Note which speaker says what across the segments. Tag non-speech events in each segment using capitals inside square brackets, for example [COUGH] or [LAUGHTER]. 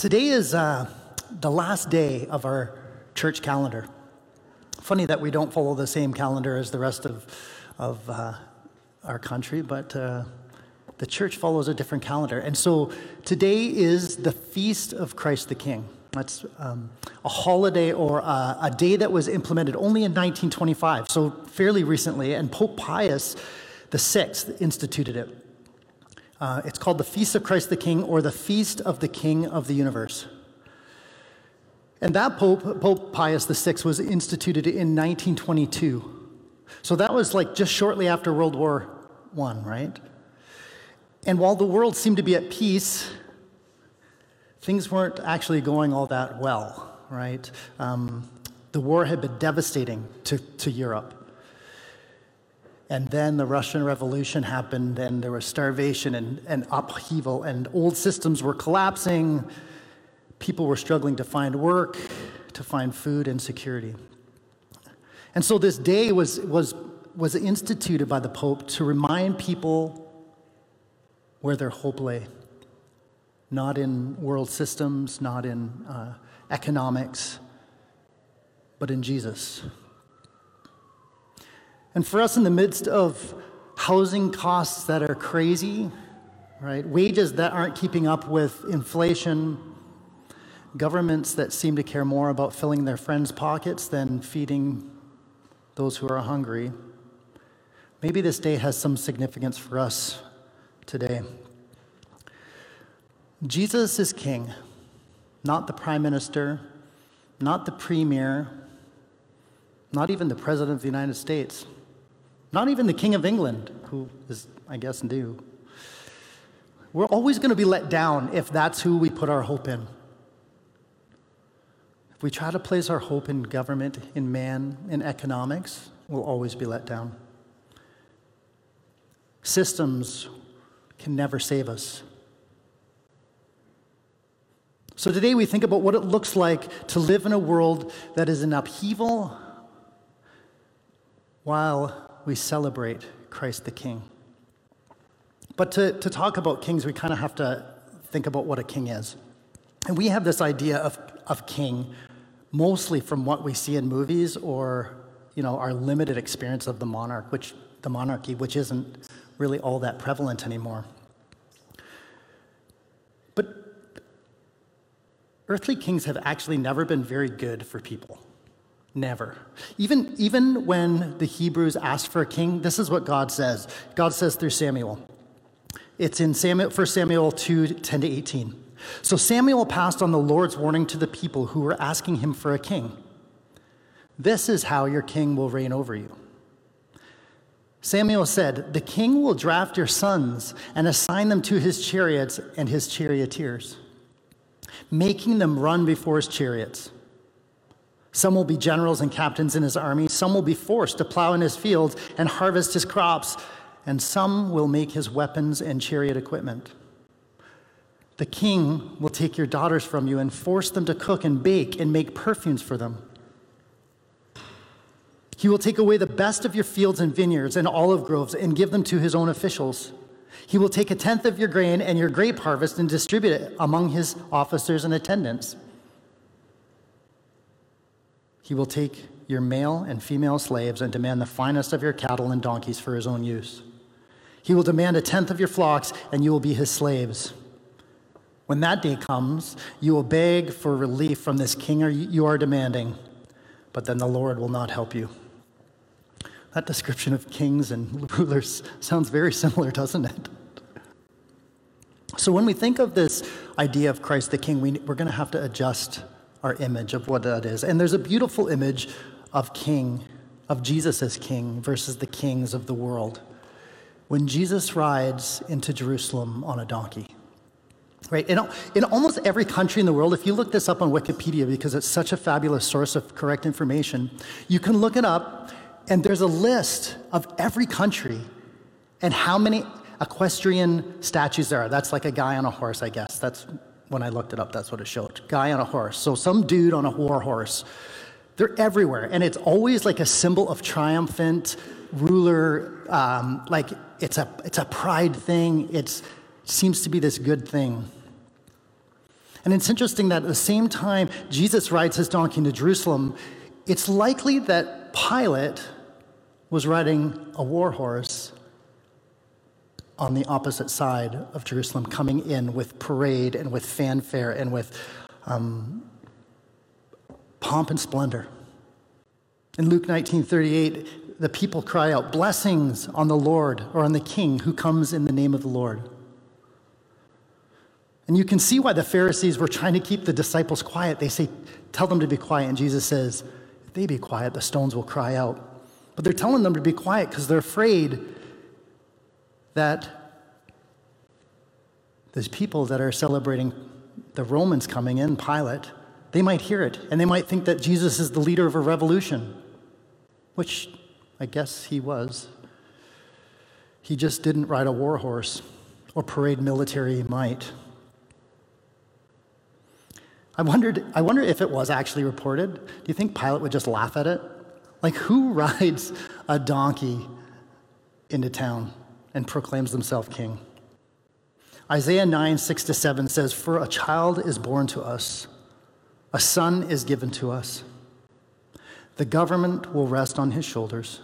Speaker 1: Today is uh, the last day of our church calendar. Funny that we don't follow the same calendar as the rest of, of uh, our country, but uh, the church follows a different calendar. And so today is the Feast of Christ the King. That's um, a holiday or a, a day that was implemented only in 1925, so fairly recently, and Pope Pius VI instituted it. Uh, it's called the Feast of Christ the King or the Feast of the King of the Universe. And that Pope, Pope Pius VI, was instituted in 1922. So that was like just shortly after World War I, right? And while the world seemed to be at peace, things weren't actually going all that well, right? Um, the war had been devastating to, to Europe. And then the Russian Revolution happened, and there was starvation and, and upheaval, and old systems were collapsing. People were struggling to find work, to find food and security. And so this day was, was, was instituted by the Pope to remind people where their hope lay. Not in world systems, not in uh, economics, but in Jesus. And for us, in the midst of housing costs that are crazy, right, wages that aren't keeping up with inflation, governments that seem to care more about filling their friends' pockets than feeding those who are hungry, maybe this day has some significance for us today. Jesus is king, not the prime minister, not the premier, not even the president of the United States. Not even the King of England, who is, I guess, new. We're always going to be let down if that's who we put our hope in. If we try to place our hope in government, in man, in economics, we'll always be let down. Systems can never save us. So today we think about what it looks like to live in a world that is in upheaval while we celebrate Christ the King. But to, to talk about kings, we kind of have to think about what a king is. And we have this idea of, of king mostly from what we see in movies or you know, our limited experience of the monarch, which the monarchy, which isn't really all that prevalent anymore. But earthly kings have actually never been very good for people. Never. Even, even when the Hebrews asked for a king, this is what God says. God says through Samuel. It's in Samuel, 1 Samuel 2 10 to 18. So Samuel passed on the Lord's warning to the people who were asking him for a king. This is how your king will reign over you. Samuel said, The king will draft your sons and assign them to his chariots and his charioteers, making them run before his chariots. Some will be generals and captains in his army. Some will be forced to plow in his fields and harvest his crops. And some will make his weapons and chariot equipment. The king will take your daughters from you and force them to cook and bake and make perfumes for them. He will take away the best of your fields and vineyards and olive groves and give them to his own officials. He will take a tenth of your grain and your grape harvest and distribute it among his officers and attendants. He will take your male and female slaves and demand the finest of your cattle and donkeys for his own use. He will demand a tenth of your flocks, and you will be his slaves. When that day comes, you will beg for relief from this king you are demanding, but then the Lord will not help you. That description of kings and [LAUGHS] rulers sounds very similar, doesn't it? So, when we think of this idea of Christ the King, we, are going to have to adjust our image of what that is. And there's a beautiful image of king, of Jesus as king versus the kings of the world. When Jesus rides into Jerusalem on a donkey. Right? In, in almost every country in the world, if you look this up on Wikipedia, because it's such a fabulous source of correct information, you can look it up, and there's a list of every country and how many equestrian statues there are. That's like a guy on a horse, I guess. That's when I looked it up, that's what it showed. Guy on a horse. So some dude on a war horse. They're everywhere. And it's always like a symbol of triumphant ruler. Um, like it's a, it's a pride thing. It seems to be this good thing. And it's interesting that at the same time Jesus rides his donkey into Jerusalem, it's likely that Pilate was riding a war horse on the opposite side of Jerusalem, coming in with parade and with fanfare and with um, pomp and splendor. In Luke 19:38, the people cry out, "Blessings on the Lord or on the King who comes in the name of the Lord." And you can see why the Pharisees were trying to keep the disciples quiet. They say, "Tell them to be quiet," and Jesus says, "If they be quiet, the stones will cry out." But they're telling them to be quiet because they're afraid that these people that are celebrating the Romans coming in, Pilate, they might hear it and they might think that Jesus is the leader of a revolution, which I guess he was. He just didn't ride a war horse or parade military might. I wondered, I wonder if it was actually reported. Do you think Pilate would just laugh at it? Like, who [LAUGHS] rides a donkey into town and proclaims himself king? Isaiah 9, 6 to 7 says, For a child is born to us, a son is given to us. The government will rest on his shoulders,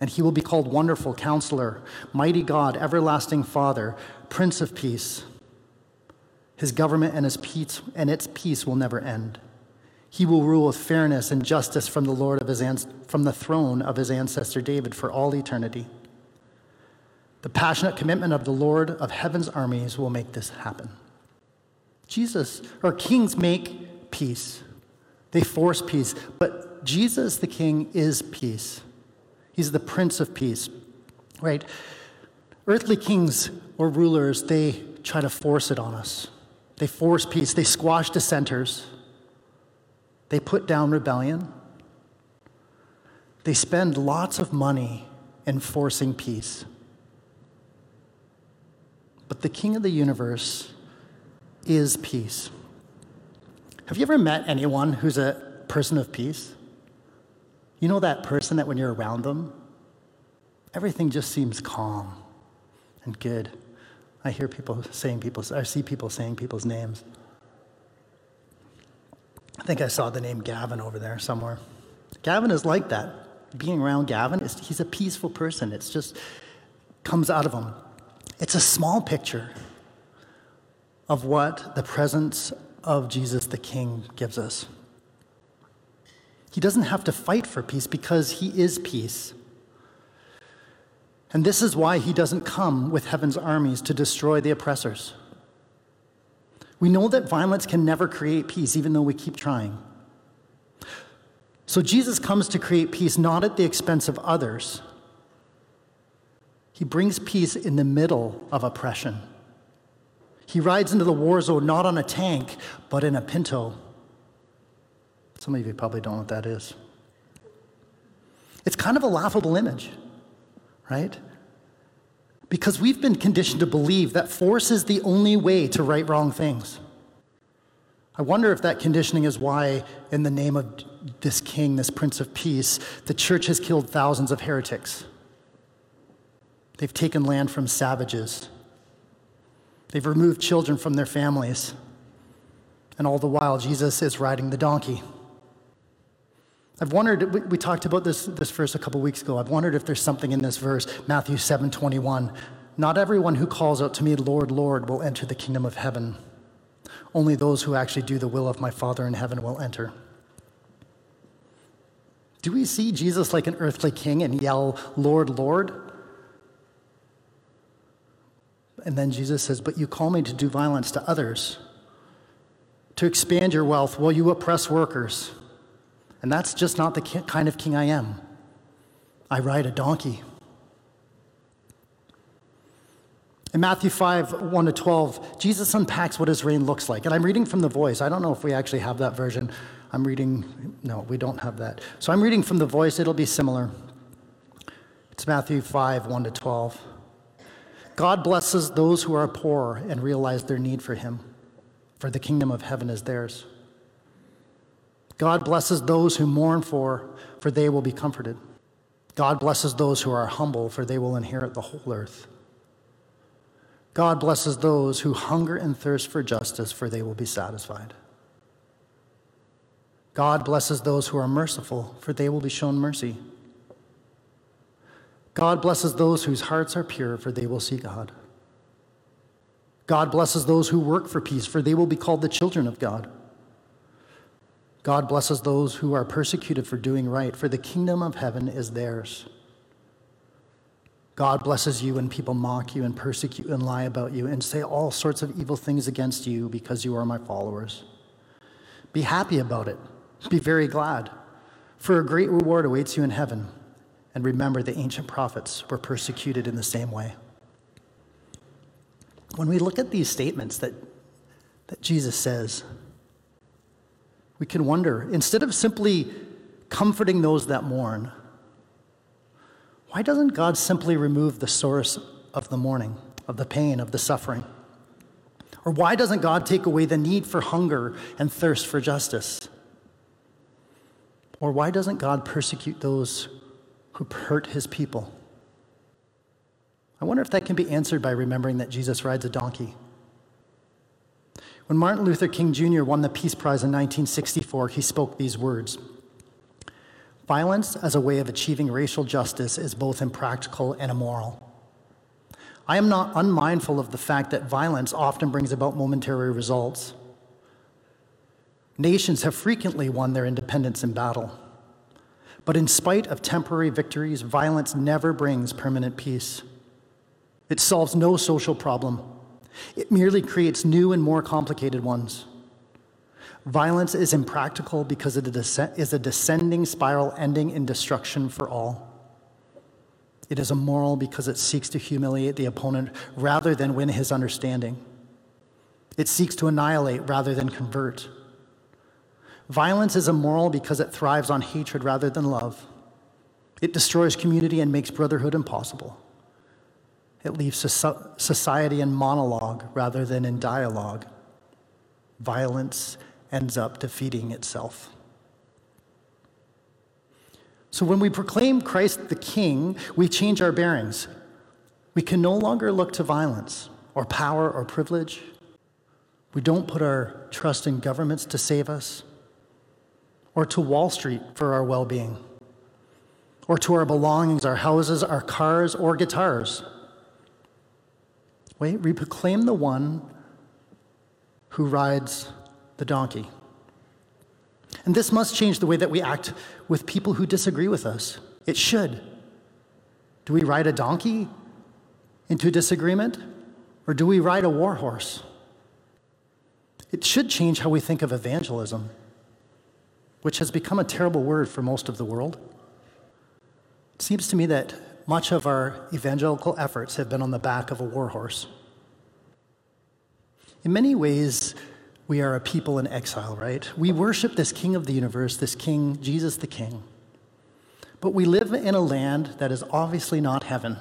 Speaker 1: and he will be called Wonderful Counselor, Mighty God, Everlasting Father, Prince of Peace. His government and, his peace, and its peace will never end. He will rule with fairness and justice from the Lord of his from the throne of his ancestor David for all eternity. The passionate commitment of the Lord of heaven's armies will make this happen. Jesus, or kings make peace, they force peace, but Jesus, the king, is peace. He's the prince of peace, right? Earthly kings or rulers, they try to force it on us. They force peace, they squash dissenters, they put down rebellion, they spend lots of money enforcing peace. But the King of the universe is peace. Have you ever met anyone who's a person of peace? You know that person that when you're around them, everything just seems calm and good. I hear people saying people, I see people saying people's names. I think I saw the name Gavin over there somewhere. Gavin is like that. Being around Gavin, he's a peaceful person. It's just comes out of him. It's a small picture of what the presence of Jesus the King gives us. He doesn't have to fight for peace because he is peace. And this is why he doesn't come with heaven's armies to destroy the oppressors. We know that violence can never create peace, even though we keep trying. So Jesus comes to create peace not at the expense of others, he brings peace in the middle of oppression. He rides into the war zone not on a tank, but in a pinto. Some of you probably don't know what that is. It's kind of a laughable image, right? Because we've been conditioned to believe that force is the only way to right wrong things. I wonder if that conditioning is why, in the name of this king, this prince of peace, the church has killed thousands of heretics. They've taken land from savages. They've removed children from their families. And all the while, Jesus is riding the donkey. I've wondered, we, talked about this, this verse a couple weeks ago. I've wondered if there's something in this verse, Matthew 7 21. Not everyone who calls out to me, Lord, Lord, will enter the kingdom of heaven. Only those who actually do the will of my Father in heaven will enter. Do we see Jesus like an earthly king and yell, Lord, Lord? And then Jesus says, But you call me to do violence to others, to expand your wealth while you oppress workers. And that's just not the kind of king I am. I ride a donkey. In Matthew 5, 1 to 12, Jesus unpacks what his reign looks like. And I'm reading from the voice. I don't know if we actually have that version. I'm reading, no, we don't have that. So I'm reading from the voice. It'll be similar. It's Matthew 5, 1 to 12. God blesses those who are poor and realize their need for Him, for the kingdom of heaven is theirs. God blesses those who mourn for, for they will be comforted. God blesses those who are humble, for they will inherit the whole earth. God blesses those who hunger and thirst for justice, for they will be satisfied. God blesses those who are merciful, for they will be shown mercy. God blesses those whose hearts are pure, for they will see God. God blesses those who work for peace, for they will be called the children of God. God blesses those who are persecuted for doing right, for the kingdom of heaven is theirs. God blesses you when people mock you and persecute and lie about you and say all sorts of evil things against you because you are my followers. Be happy about it. Be very glad, for a great reward awaits you in heaven. And remember, the ancient prophets were persecuted in the same way. When we look at these statements that, that Jesus says, we can wonder instead of simply comforting those that mourn, why doesn't God simply remove the source of the mourning, of the pain, of the suffering? Or why doesn't God take away the need for hunger and thirst for justice? Or why doesn't God persecute those who hurt his people? I wonder if that can be answered by remembering that Jesus rides a donkey. When Martin Luther King Jr. won the Peace Prize in 1964, he spoke these words Violence as a way of achieving racial justice is both impractical and immoral. I am not unmindful of the fact that violence often brings about momentary results. Nations have frequently won their independence in battle. But in spite of temporary victories, violence never brings permanent peace. It solves no social problem. It merely creates new and more complicated ones. Violence is impractical because it is a descending spiral ending in destruction for all. It is immoral because it seeks to humiliate the opponent rather than win his understanding. It seeks to annihilate rather than convert. Violence is immoral because it thrives on hatred rather than love. It destroys community and makes brotherhood impossible. It leaves society in monologue rather than in dialogue. Violence ends up defeating itself. So when we proclaim Christ the King, we change our bearings. We can no longer look to violence or power or privilege. We don't put our trust in governments to save us or to Wall Street for our well being, or to our belongings, our houses, our cars, or guitars. Wait, we proclaim the one who rides the donkey. And this must change the way that we act with people who disagree with us. It should. Do we ride a donkey into disagreement, or do we ride a war horse? It should change how we think of evangelism which has become a terrible word for most of the world. It seems to me that much of our evangelical efforts have been on the back of a warhorse. In many ways, we are a people in exile, right? We worship this King of the universe, this King, Jesus the King. But we live in a land that is obviously not heaven.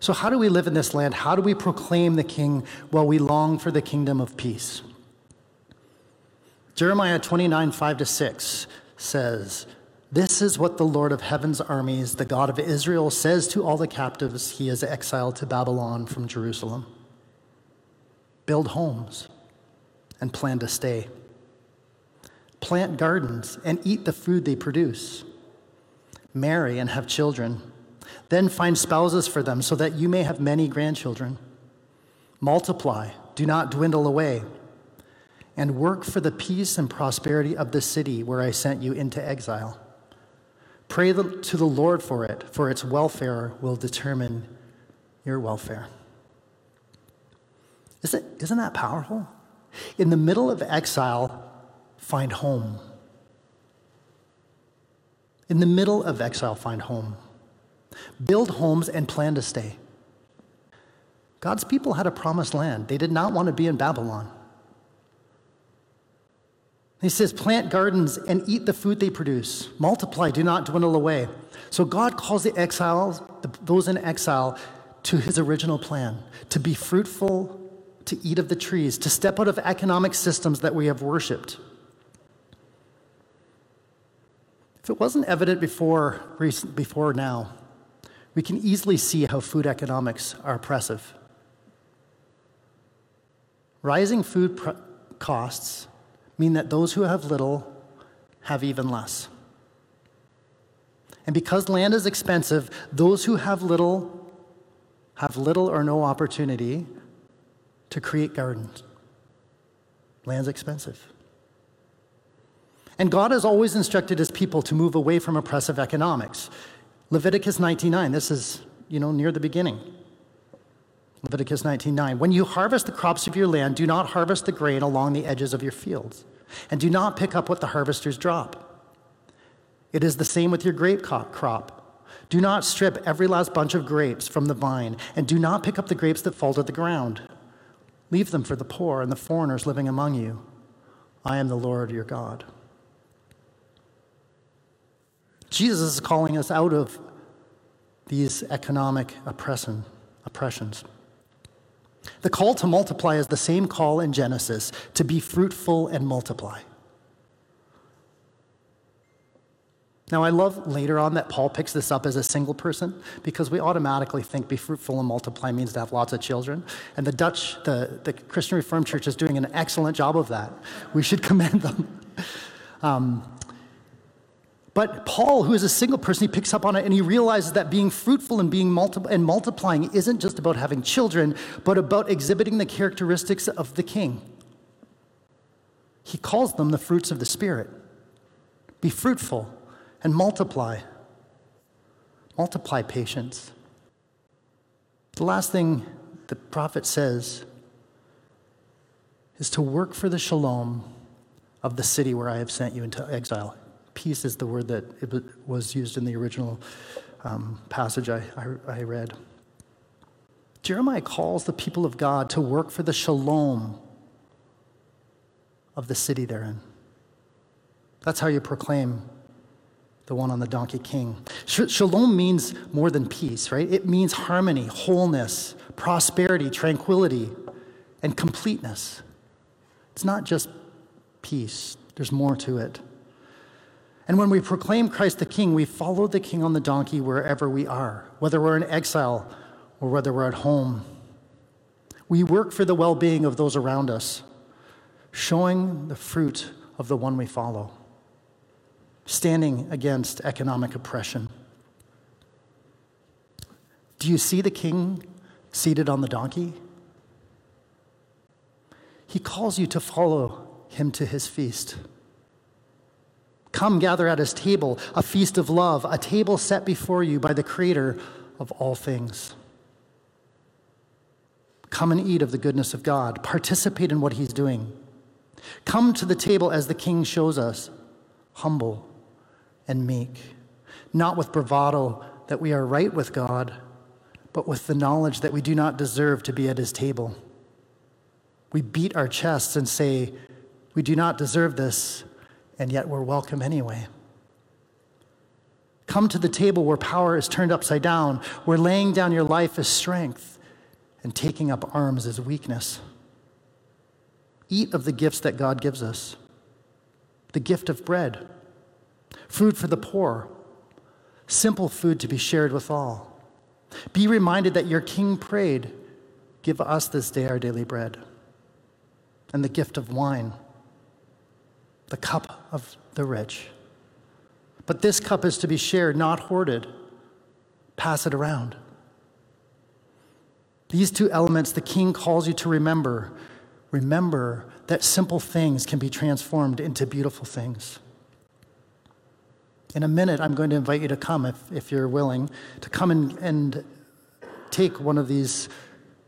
Speaker 1: So, how do we live in this land? How do we proclaim the King while we long for the kingdom of peace? Jeremiah 29, 5 to 6 says, This is what the Lord of heaven's armies, the God of Israel, says to all the captives he has exiled to Babylon from Jerusalem Build homes and plan to stay. Plant gardens and eat the food they produce. Marry and have children. Then find spouses for them so that you may have many grandchildren. Multiply, do not dwindle away and work for the peace and prosperity of the city where I sent you into exile. Pray to the Lord for it, for its welfare will determine your welfare. Isn't, isn't that powerful? In the middle of exile, find home. In the middle of exile, find home. Build homes and plan to stay. God's people had a promised land. They did not want to be in Babylon. He says, plant gardens and eat the food they produce. Multiply, do not dwindle away. So God calls the exiles, those in exile, to his original plan to be fruitful, to eat of the trees, to step out of economic systems that we have worshiped. If it wasn't evident before, before now, we can easily see how food economics are oppressive. Rising food pr- costs mean that those who have little have even less. And because land is expensive, those who have little have little or no opportunity to create gardens. Land's expensive. And God has always instructed his people to move away from oppressive economics. Leviticus 19:9, this is, you know, near the beginning. Leviticus 19:9, when you harvest the crops of your land, do not harvest the grain along the edges of your fields, and do not pick up what the harvesters drop. It is the same with your grape crop. Do not strip every last bunch of grapes from the vine, and do not pick up the grapes that fall to the ground. Leave them for the poor and the foreigners living among you. I am the Lord your God. Jesus is calling us out of these economic oppression, oppressions. The call to multiply is the same call in Genesis to be fruitful and multiply. Now, I love later on that Paul picks this up as a single person because we automatically think be fruitful and multiply means to have lots of children. And the Dutch, the, the Christian Reformed Church is doing an excellent job of that. We should [LAUGHS] commend them. Um, but Paul, who is a single person, he picks up on it and he realizes that being fruitful and being multi- and multiplying isn't just about having children, but about exhibiting the characteristics of the king. He calls them the fruits of the Spirit. Be fruitful and multiply. Multiply patience. The last thing the prophet says is to work for the shalom of the city where I have sent you into exile peace is the word that was used in the original um, passage I, I, I read. Jeremiah calls the people of God to work for the shalom of the city they're in. That's how you proclaim the one on the donkey king. Shalom means more than peace, right? It means harmony, wholeness, prosperity, tranquility, and completeness. It's not just peace, there's more to it. And when we proclaim Christ the King, we follow the King on the donkey wherever we are, whether we're in exile or whether we're at home. We work for the well being of those around us, showing the fruit of the one we follow, standing against economic oppression. Do you see the king seated on the donkey? He calls you to follow him to his feast. Come gather at his table, a feast of love, a table set before you by the creator of all things. Come and eat of the goodness of God. Participate in what he's doing. Come to the table as the king shows us, humble and meek, not with bravado that we are right with God, but with the knowledge that we do not deserve to be at his table. We beat our chests and say, We do not deserve this, and yet we're welcome anyway. Come to the table where power is turned upside down, where laying down your life is strength and taking up arms is weakness. Eat of the gifts that God gives us the gift of bread, food for the poor, simple food to be shared with all. Be reminded that your king prayed, Give us this day our daily bread, and the gift of wine the cup of the rich. But this cup is to be shared, not hoarded. Pass it around. These two elements the king calls you to remember. Remember that simple things can be transformed into beautiful things. In a minute, I'm going to invite you to come, if, if you're willing, to come and, and take one of these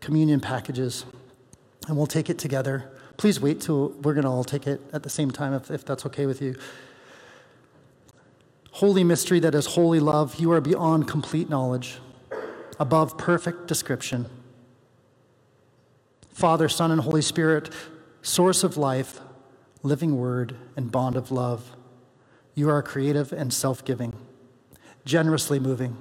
Speaker 1: communion packages, and we'll take it together. Please wait till we're going to all take it at the same time, if, if that's okay with you. Holy mystery that is holy love, you are beyond complete knowledge, above perfect description. Father, Son, and Holy Spirit, source of life, living word, and bond of love, you are creative and self giving, generously moving.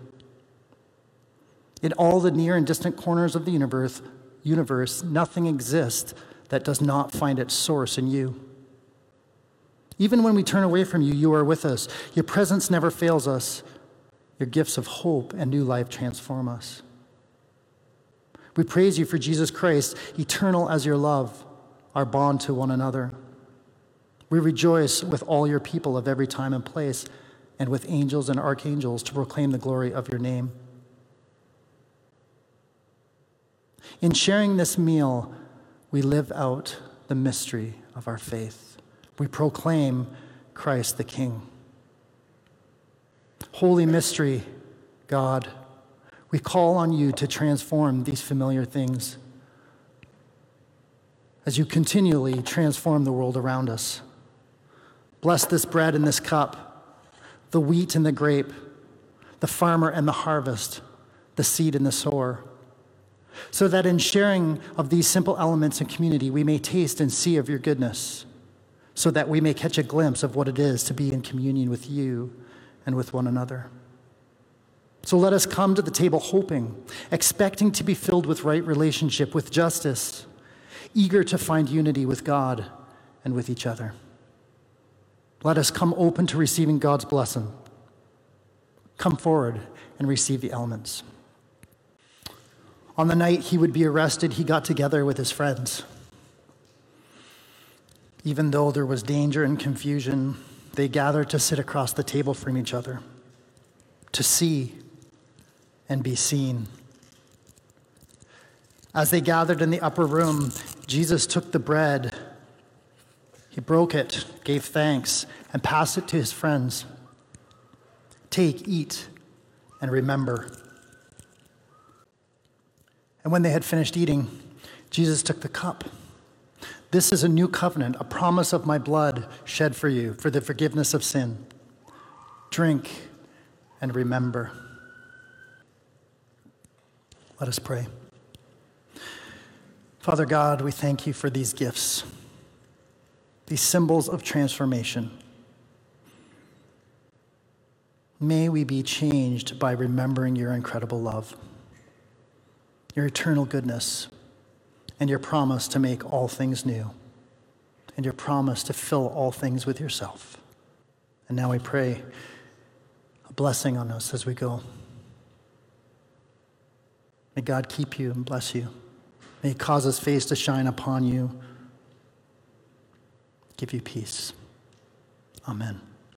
Speaker 1: In all the near and distant corners of the universe, universe nothing exists that does not find its source in you. Even when we turn away from you, you are with us. Your presence never fails us. your gifts of hope and new life transform us. We praise you for Jesus Christ, eternal as your love, our bond to one another. We rejoice with all your people of every time and place, and with angels and archangels to proclaim the glory of your name. In sharing this meal, we live out the mystery of our faith. We proclaim Christ the King. Holy mystery, God, we call on you to transform these familiar things as you continually transform the world around us. Bless this bread and this cup, the wheat and the grape, the farmer and the harvest, the seed and the sower, so that in sharing of these simple elements in community, we may taste and see of your goodness, so that we may catch a glimpse of what it is to be in communion with you and with one another. So let us come to the table hoping, expecting to be filled with right relationship, with justice, eager to find unity with God and with each other. Let us come open to receiving God's blessing. Come forward and receive the elements. On the night he would be arrested, he got together with his friends. Even though there was danger and confusion, they gathered to sit across the table from each other, to see and be seen. As they gathered in the upper room, Jesus took the bread, he broke it, gave thanks, and passed it to his friends. Take, eat, and remember. And when they had finished eating, Jesus took the cup. This is a new covenant, a promise of my blood shed for you for the forgiveness of sin. Drink and remember. Let us pray. Father God, we thank you for these gifts, these symbols of transformation. May we be changed by remembering your incredible love your eternal goodness, and your promise to make all things new, and your promise to fill all things with yourself. And now we pray a blessing on us as we go. May God keep you and bless you. May He cause His face to shine upon you, give you peace. Amen.